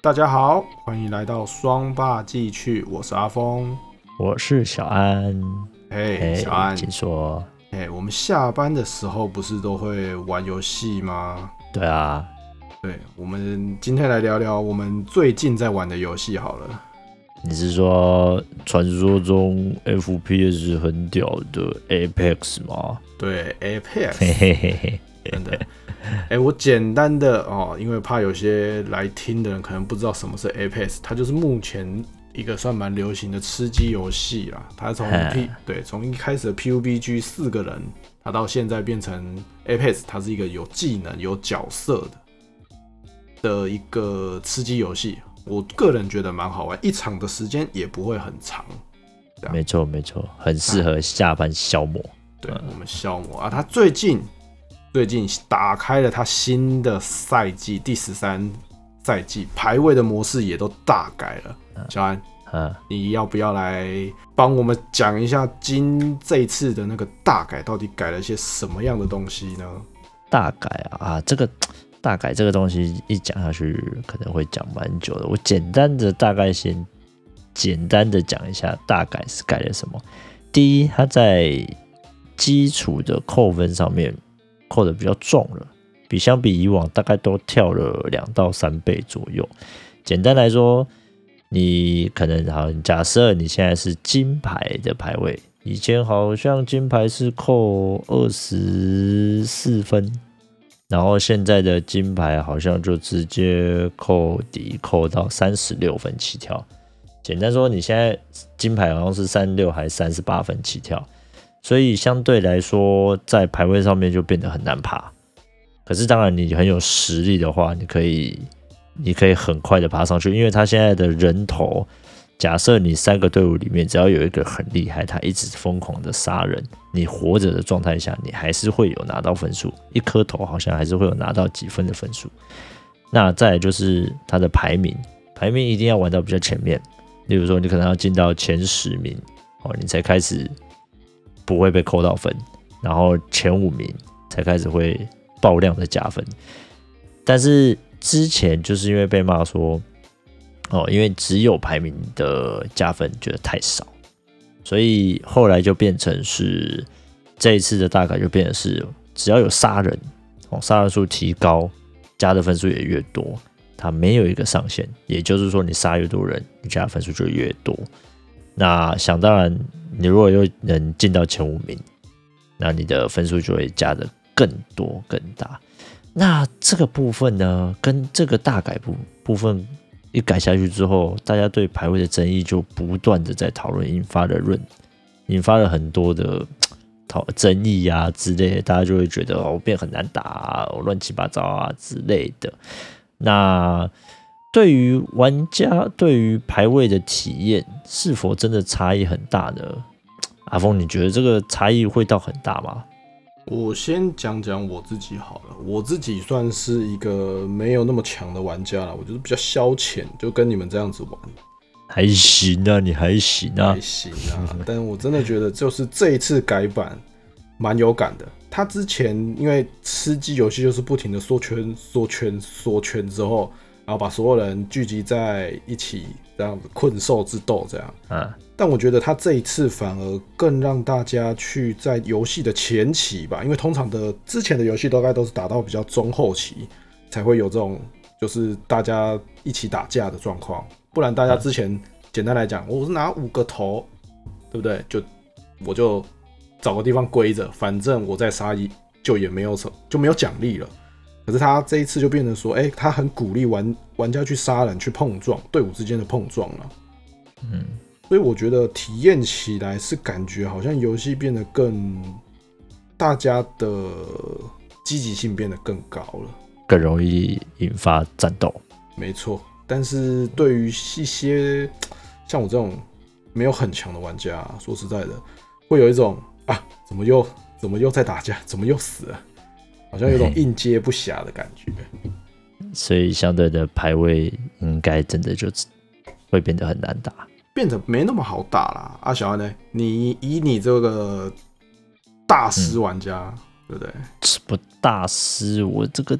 大家好，欢迎来到双霸继趣，我是阿峰，我是小安。嘿，小安，请说。哎，我们下班的时候不是都会玩游戏吗？对啊，对，我们今天来聊聊我们最近在玩的游戏好了。你是说传说中 FPS 很屌的 Apex 吗？对，Apex，真的。哎，我简单的哦，因为怕有些来听的人可能不知道什么是 Apex，它就是目前。一个算蛮流行的吃鸡游戏啦，它从 P 对从一开始的 PUBG 四个人，它到现在变成 Apex，它是一个有技能、有角色的的一个吃鸡游戏。我个人觉得蛮好玩，一场的时间也不会很长。没错没错，很适合下班消磨。对，我们消磨啊，他最近最近打开了他新的赛季第十三赛季，排位的模式也都大改了。小安，嗯，你要不要来帮我们讲一下今这次的那个大改到底改了些什么样的东西呢？大改啊啊，这个大改这个东西一讲下去可能会讲蛮久的。我简单的大概先简单的讲一下大改是改了什么。第一，它在基础的扣分上面扣的比较重了，比相比以往大概都跳了两到三倍左右。简单来说。你可能好，假设你现在是金牌的排位，以前好像金牌是扣二十四分，然后现在的金牌好像就直接扣底扣到三十六分起跳。简单说，你现在金牌好像是三十六还是三十八分起跳，所以相对来说在排位上面就变得很难爬。可是当然，你很有实力的话，你可以。你可以很快的爬上去，因为他现在的人头，假设你三个队伍里面只要有一个很厉害，他一直疯狂的杀人，你活着的状态下，你还是会有拿到分数，一颗头好像还是会有拿到几分的分数。那再就是他的排名，排名一定要玩到比较前面，例如说你可能要进到前十名哦，你才开始不会被扣到分，然后前五名才开始会爆量的加分，但是。之前就是因为被骂说，哦，因为只有排名的加分觉得太少，所以后来就变成是这一次的大改就变成是只要有杀人，哦，杀人数提高，加的分数也越多，它没有一个上限，也就是说你杀越多人，你加的分数就越多。那想当然，你如果又能进到前五名，那你的分数就会加的更多更大。那这个部分呢，跟这个大改部部分一改下去之后，大家对排位的争议就不断的在讨论，引发了论，引发了很多的讨争议啊之类的，大家就会觉得哦变很难打啊，乱七八糟啊之类的。那对于玩家对于排位的体验，是否真的差异很大呢？阿峰，你觉得这个差异会到很大吗？我先讲讲我自己好了，我自己算是一个没有那么强的玩家了，我就是比较消遣，就跟你们这样子玩，还行啊，你还行啊，还行啊，但我真的觉得就是这一次改版蛮有感的。他之前因为吃鸡游戏就是不停的缩圈、缩圈、缩圈之后，然后把所有人聚集在一起，这样子困兽之斗这样，嗯。但我觉得他这一次反而更让大家去在游戏的前期吧，因为通常的之前的游戏大概都是打到比较中后期才会有这种就是大家一起打架的状况，不然大家之前简单来讲，我是拿五个头，对不对？就我就找个地方归着，反正我再杀一就也没有什就没有奖励了。可是他这一次就变成说，哎，他很鼓励玩玩家去杀人、去碰撞，队伍之间的碰撞了，嗯。所以我觉得体验起来是感觉好像游戏变得更，大家的积极性变得更高了，更容易引发战斗。没错，但是对于一些像我这种没有很强的玩家，说实在的，会有一种啊，怎么又怎么又在打架，怎么又死了，好像有种应接不暇的感觉。所以相对的排位应该真的就会变得很难打。变得没那么好打啦。阿、啊、小安呢？你以你这个大师玩家，嗯、对不对？什么大师？我这个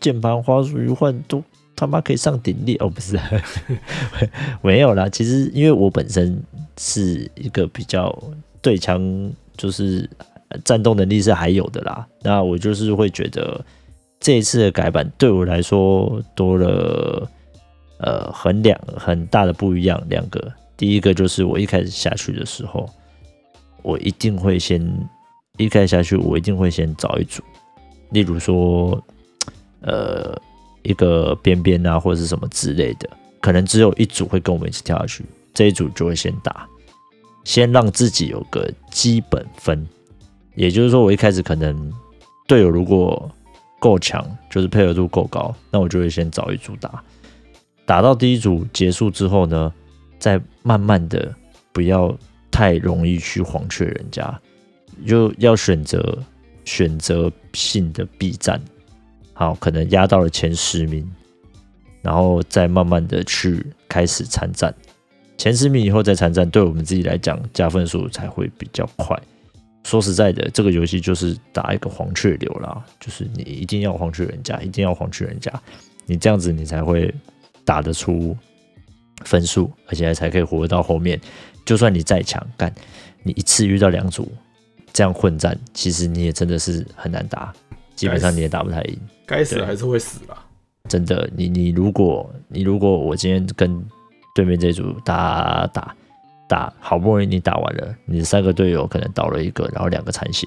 键盘花鼠一换都他妈可以上顶力哦，不是，没有啦。其实因为我本身是一个比较对枪，就是战斗能力是还有的啦。那我就是会觉得这一次的改版对我来说多了呃很两很大的不一样，两个。第一个就是我一开始下去的时候，我一定会先一开始下去，我一定会先找一组，例如说，呃，一个边边啊，或者是什么之类的，可能只有一组会跟我们一起跳下去，这一组就会先打，先让自己有个基本分。也就是说，我一开始可能队友如果够强，就是配合度够高，那我就会先找一组打，打到第一组结束之后呢，再慢慢的，不要太容易去黄雀人家，就要选择选择性的避战，好，可能压到了前十名，然后再慢慢的去开始参战，前十名以后再参战，对我们自己来讲加分数才会比较快。说实在的，这个游戏就是打一个黄雀流啦，就是你一定要黄雀人家，一定要黄雀人家，你这样子你才会打得出。分数，而且才可以活到后面。就算你再强，干你一次遇到两组这样混战，其实你也真的是很难打，基本上你也打不太赢。该死还是会死吧？真的，你你如果你如果我今天跟对面这组打打打，好不容易你打完了，你三个队友可能倒了一个，然后两个残血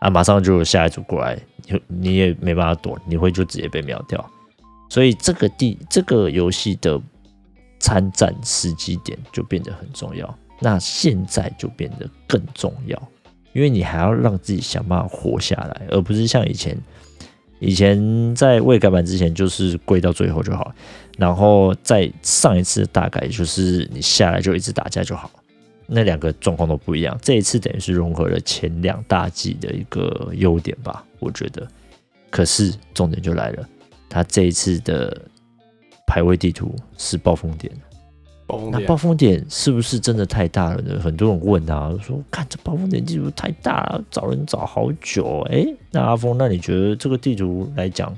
啊，马上就下一组过来，你你也没办法躲，你会就直接被秒掉。所以这个地这个游戏的。参战时机点就变得很重要，那现在就变得更重要，因为你还要让自己想办法活下来，而不是像以前，以前在未改版之前就是跪到最后就好，然后在上一次大概就是你下来就一直打架就好，那两个状况都不一样。这一次等于是融合了前两大季的一个优点吧，我觉得。可是重点就来了，他这一次的。排位地图是暴风点，暴风点，那暴风点是不是真的太大了呢？很多人问啊，说看这暴风点地图太大了，找人找好久。哎、欸，那阿峰，那你觉得这个地图来讲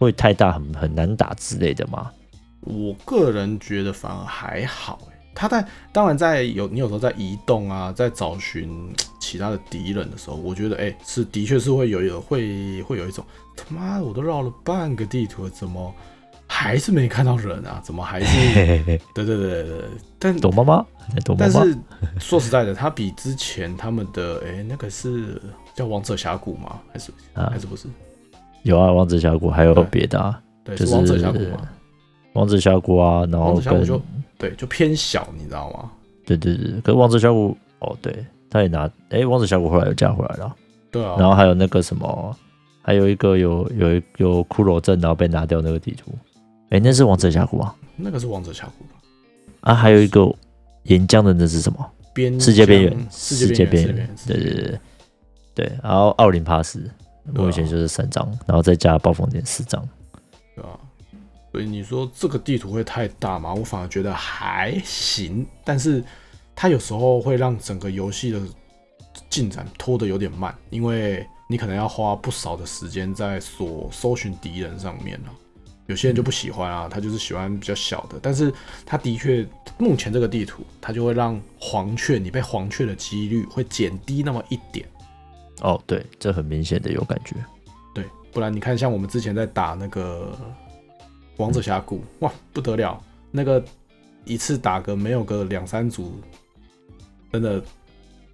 会太大，很很难打之类的吗？我个人觉得反而还好。哎，他在当然在有你有时候在移动啊，在找寻其他的敌人的时候，我觉得哎、欸，是的确是会有有会会有一种他妈的，我都绕了半个地图了，怎么？还是没看到人啊？怎么还是？对对对对对。但躲猫猫，躲猫猫。但是说实在的，他比之前他们的哎、欸，那个是叫王者峡谷吗？还是、啊、还是不是？有啊，王者峡谷还有别的啊。对，就是是王者峡谷嘛。王者峡谷啊，然后跟就对就偏小，你知道吗？对对对，可是王者峡谷哦，对，他也拿哎、欸，王者峡谷后来又加回来了。对啊。然后还有那个什么，还有一个有有有骷髅镇，然后被拿掉那个地图。哎、欸，那是王者峡谷啊，那个是王者峡谷吧啊，还有一个岩浆的那是什么？边世界边缘，世界边缘，对对对对。然后奥林帕斯目前就是三张，啊，然后再加暴风点四张。对啊，所以你说这个地图会太大吗？我反而觉得还行，但是它有时候会让整个游戏的进展拖得有点慢，因为你可能要花不少的时间在所搜寻敌人上面了。有些人就不喜欢啊，他就是喜欢比较小的，但是他的确目前这个地图，他就会让黄雀你被黄雀的几率会减低那么一点。哦，对，这很明显的有感觉。对，不然你看，像我们之前在打那个王者峡谷，哇，不得了，那个一次打个没有个两三组，真的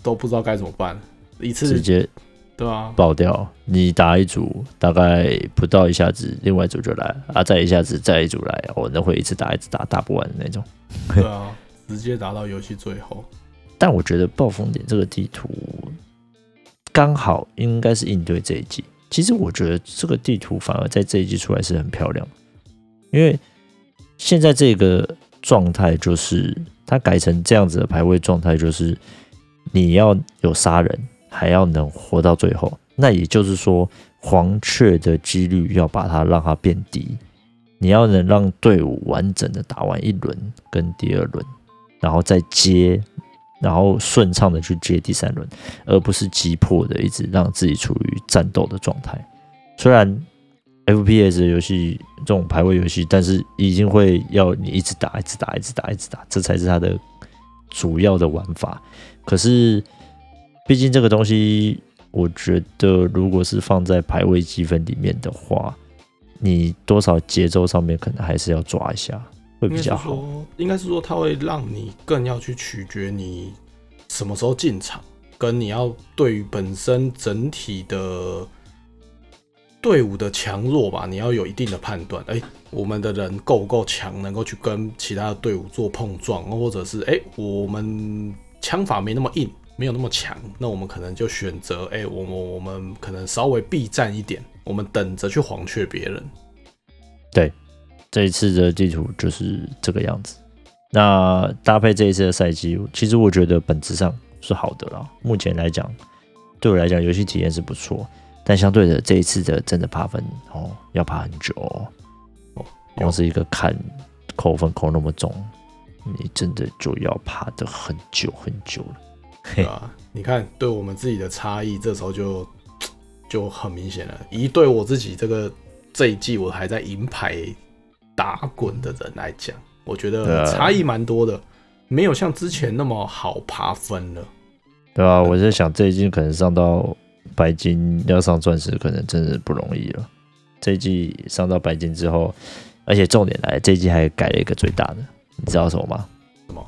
都不知道该怎么办，一次直接。对啊，爆掉！你打一组，大概不到一下子，另外一组就来啊，再一下子再一组来，我那会一直打一直打，打不完的那种。对啊，直接打到游戏最后。但我觉得暴风点这个地图刚好应该是应对这一季。其实我觉得这个地图反而在这一季出来是很漂亮，因为现在这个状态就是它改成这样子的排位状态，就是你要有杀人。还要能活到最后，那也就是说，黄雀的几率要把它让它变低。你要能让队伍完整的打完一轮跟第二轮，然后再接，然后顺畅的去接第三轮，而不是急迫的一直让自己处于战斗的状态。虽然 FPS 游戏这种排位游戏，但是已经会要你一直打，一直打，一直打，一直打，这才是它的主要的玩法。可是，毕竟这个东西，我觉得如果是放在排位积分里面的话，你多少节奏上面可能还是要抓一下，会比较好。应该是说，它会让你更要去取决你什么时候进场，跟你要对于本身整体的。队伍的强弱吧，你要有一定的判断。哎、我们的人够不够强，能够去跟其他的队伍做碰撞，或者是哎、我们枪法没那么硬，没有那么强，那我们可能就选择哎、我我我们可能稍微避战一点，我们等着去黄雀别人。对，这一次的地图就是这个样子。那搭配这一次的赛季，其实我觉得本质上是好的啦。目前来讲，对我来讲，游戏体验是不错。但相对的，这一次的真的爬分哦，要爬很久哦。光是一个看扣分扣那么重，你真的就要爬的很久很久了。对啊，你看，对我们自己的差异，这时候就就很明显了。以对我自己这个这一季我还在银牌打滚的人来讲，我觉得差异蛮多的，没有像之前那么好爬分了。对啊，我在想这一季可能上到。白金要上钻石，可能真的不容易了。这一季上到白金之后，而且重点来，这一季还改了一个最大的，你知道什么吗？什么？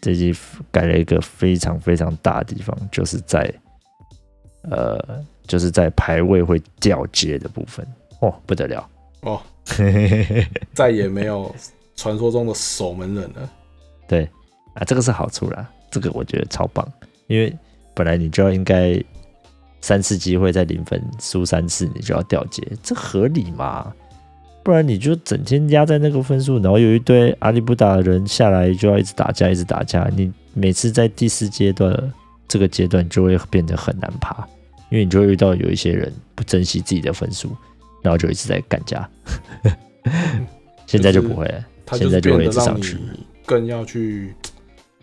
这一季改了一个非常非常大的地方，就是在呃，就是在排位会掉阶的部分哦，不得了哦，再也没有传说中的守门人了。对啊，这个是好处啦，这个我觉得超棒，因为本来你就要应该。三次机会再零分输三次，你就要掉阶，这合理吗？不然你就整天压在那个分数，然后有一堆阿里不达的人下来就要一直打架，一直打架。你每次在第四阶段这个阶段就会变得很难爬，因为你就会遇到有一些人不珍惜自己的分数，然后就一直在干架。现在就不会了，现在就会一直上去，更要去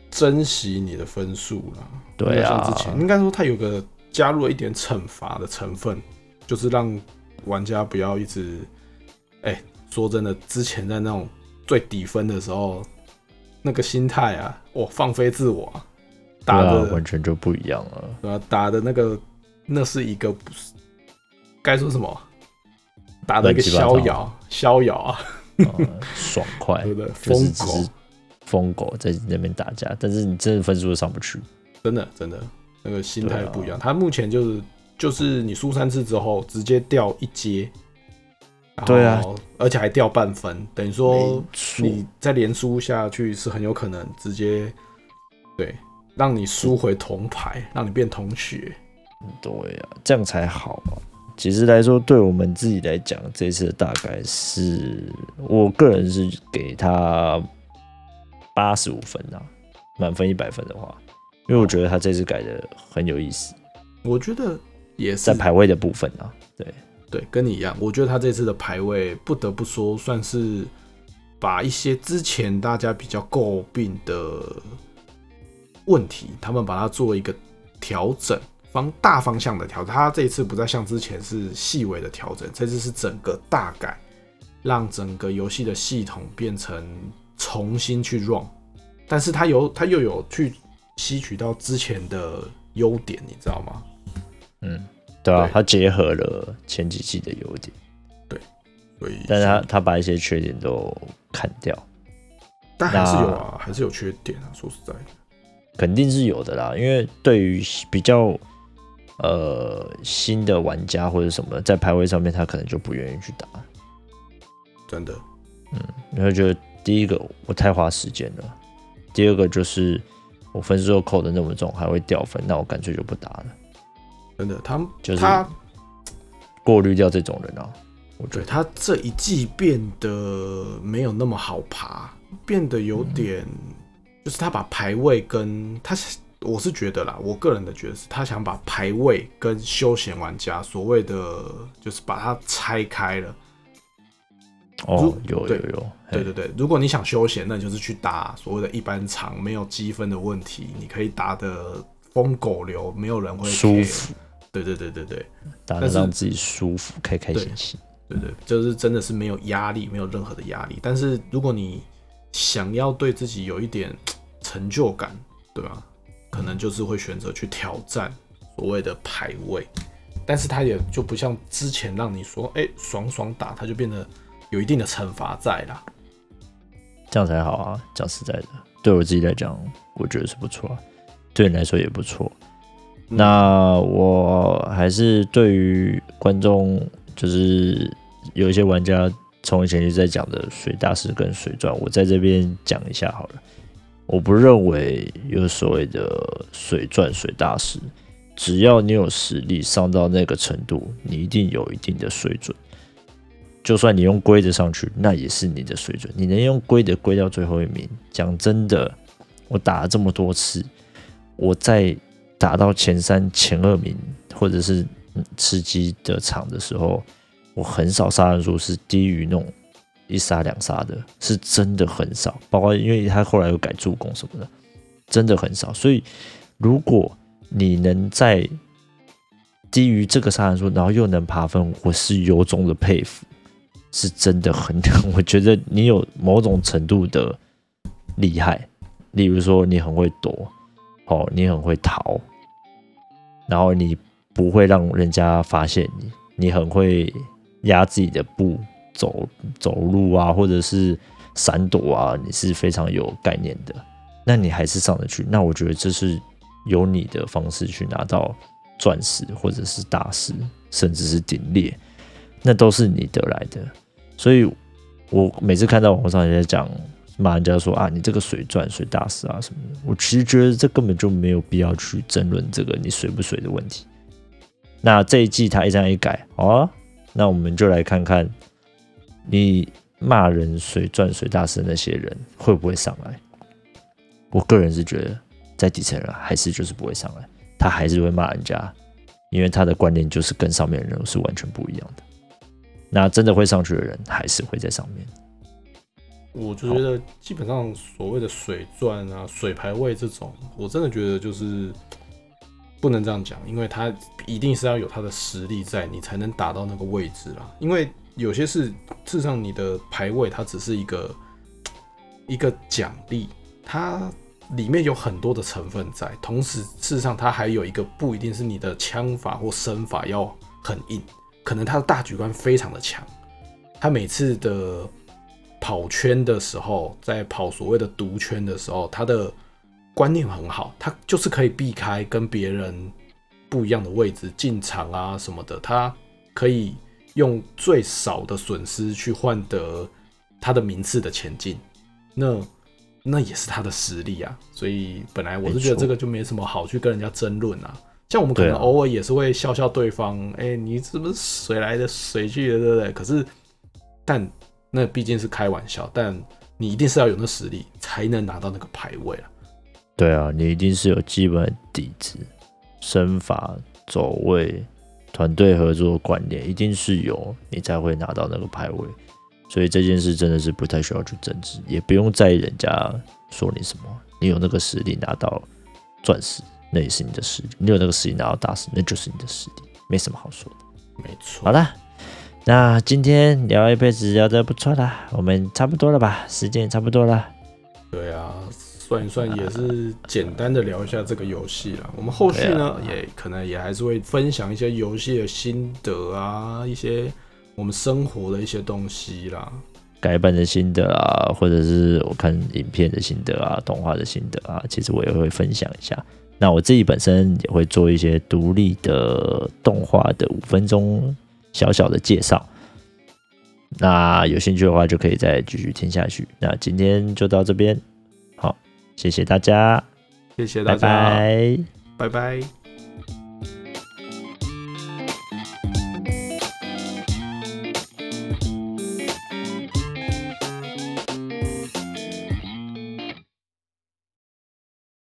珍惜你的分数了。对啊，像之前应该说他有个。加入了一点惩罚的成分，就是让玩家不要一直，哎、欸，说真的，之前在那种最底分的时候，那个心态啊，哦，放飞自我，打的、啊、完全就不一样了，对吧、啊？打的那个，那是一个不是该说什么，打的一个逍遥，逍遥啊，爽快，对不对？疯狗，疯狗在那边打架，但是你真的分数都上不去，真的，真的。那个心态不一样，他目前就是就是你输三次之后直接掉一阶，对啊，而且还掉半分，等于说你再连输下去是很有可能直接对让你输回铜牌，让你变同学。对啊，这样才好啊。其实来说，对我们自己来讲，这次大概是我个人是给他八十五分啊，满分一百分的话。因为我觉得他这次改的很有意思，我觉得也是在排位的部分啊，对对，跟你一样，我觉得他这次的排位不得不说算是把一些之前大家比较诟病的问题，他们把它做一个调整，方大方向的调整。他这一次不再像之前是细微的调整，这次是整个大改，让整个游戏的系统变成重新去 run，但是他有他又有去。吸取到之前的优点，你知道吗？嗯，对啊，他结合了前几季的优点，对，所以，但是他他把一些缺点都砍掉，但还是有啊，还是有缺点啊。说实在的，肯定是有的啦，因为对于比较呃新的玩家或者什么，在排位上面他可能就不愿意去打，真的，嗯，你会觉得第一个我太花时间了，第二个就是。我分数又扣的那么重，还会掉分，那我干脆就不打了。真的，他就是他过滤掉这种人啊。我觉得他这一季变得没有那么好爬，变得有点，嗯、就是他把排位跟他，我是觉得啦，我个人的觉得是他想把排位跟休闲玩家所谓的，就是把它拆开了。哦，有有有，对对对，如果你想休闲，那你就是去打所谓的一般场，没有积分的问题，你可以打的疯狗流，没有人会舒服。对对对对对，打的让自己舒服，开开心心。对对，就是真的是没有压力，没有任何的压力。但是如果你想要对自己有一点成就感，对吧？可能就是会选择去挑战所谓的排位，但是它也就不像之前让你说，哎，爽爽打，它就变得有一定的惩罚在啦。这样才好啊！讲实在的，对我自己来讲，我觉得是不错，对你来说也不错。嗯、那我还是对于观众，就是有一些玩家从以前就在讲的水大师跟水钻，我在这边讲一下好了。我不认为有所谓的水钻水大师，只要你有实力上到那个程度，你一定有一定的水准。就算你用龟的上去，那也是你的水准。你能用龟的龟到最后一名，讲真的，我打了这么多次，我在打到前三、前二名或者是吃鸡的场的时候，我很少杀人数是低于那种。一杀两杀的是真的很少，包括因为他后来又改助攻什么的，真的很少。所以如果你能在低于这个杀人数，然后又能爬分，我是由衷的佩服，是真的很。我觉得你有某种程度的厉害，例如说你很会躲，哦，你很会逃，然后你不会让人家发现你，你很会压自己的步。走走路啊，或者是闪躲啊，你是非常有概念的。那你还是上得去，那我觉得这是有你的方式去拿到钻石，或者是大师，甚至是顶猎，那都是你得来的。所以我每次看到网上人家讲骂人家说啊，你这个水钻水大师啊什么的，我其实觉得这根本就没有必要去争论这个你水不水的问题。那这一季他一这样一改，好啊，那我们就来看看。你骂人水钻水大师那些人会不会上来？我个人是觉得，在底层人还是就是不会上来，他还是会骂人家，因为他的观念就是跟上面的人是完全不一样的。那真的会上去的人还是会在上面。我就觉得基本上所谓的水钻啊、水排位这种，我真的觉得就是不能这样讲，因为他一定是要有他的实力在，你才能打到那个位置啦，因为。有些是，事实上你的排位它只是一个一个奖励，它里面有很多的成分在。同时，事实上它还有一个不一定是你的枪法或身法要很硬，可能他的大局观非常的强。他每次的跑圈的时候，在跑所谓的毒圈的时候，他的观念很好，他就是可以避开跟别人不一样的位置进场啊什么的，他可以。用最少的损失去换得他的名次的前进，那那也是他的实力啊。所以本来我是觉得这个就没什么好去跟人家争论啊。像我们可能偶尔也是会笑笑对方，哎、欸，你是不是水来的水去的，对不对？可是，但那毕竟是开玩笑，但你一定是要有那实力才能拿到那个排位啊。对啊，你一定是有基本底子、身法、走位。团队合作观念一定是有，你才会拿到那个排位，所以这件事真的是不太需要去争执，也不用在意人家说你什么。你有那个实力拿到钻石，那也是你的实力；你有那个实力拿到大师，那就是你的实力，没什么好说的。没错。好了，那今天聊一辈子聊得不错啦，我们差不多了吧？时间也差不多了。对啊。算一算也是简单的聊一下这个游戏了。我们后续呢，也可能也还是会分享一些游戏的心得啊，一些我们生活的一些东西啦，改版的心得啊，或者是我看影片的心得啊，动画的心得啊，其实我也会分享一下。那我自己本身也会做一些独立的动画的五分钟小小的介绍。那有兴趣的话，就可以再继续听下去。那今天就到这边。好谢谢大家，谢谢大家，拜拜。拜拜。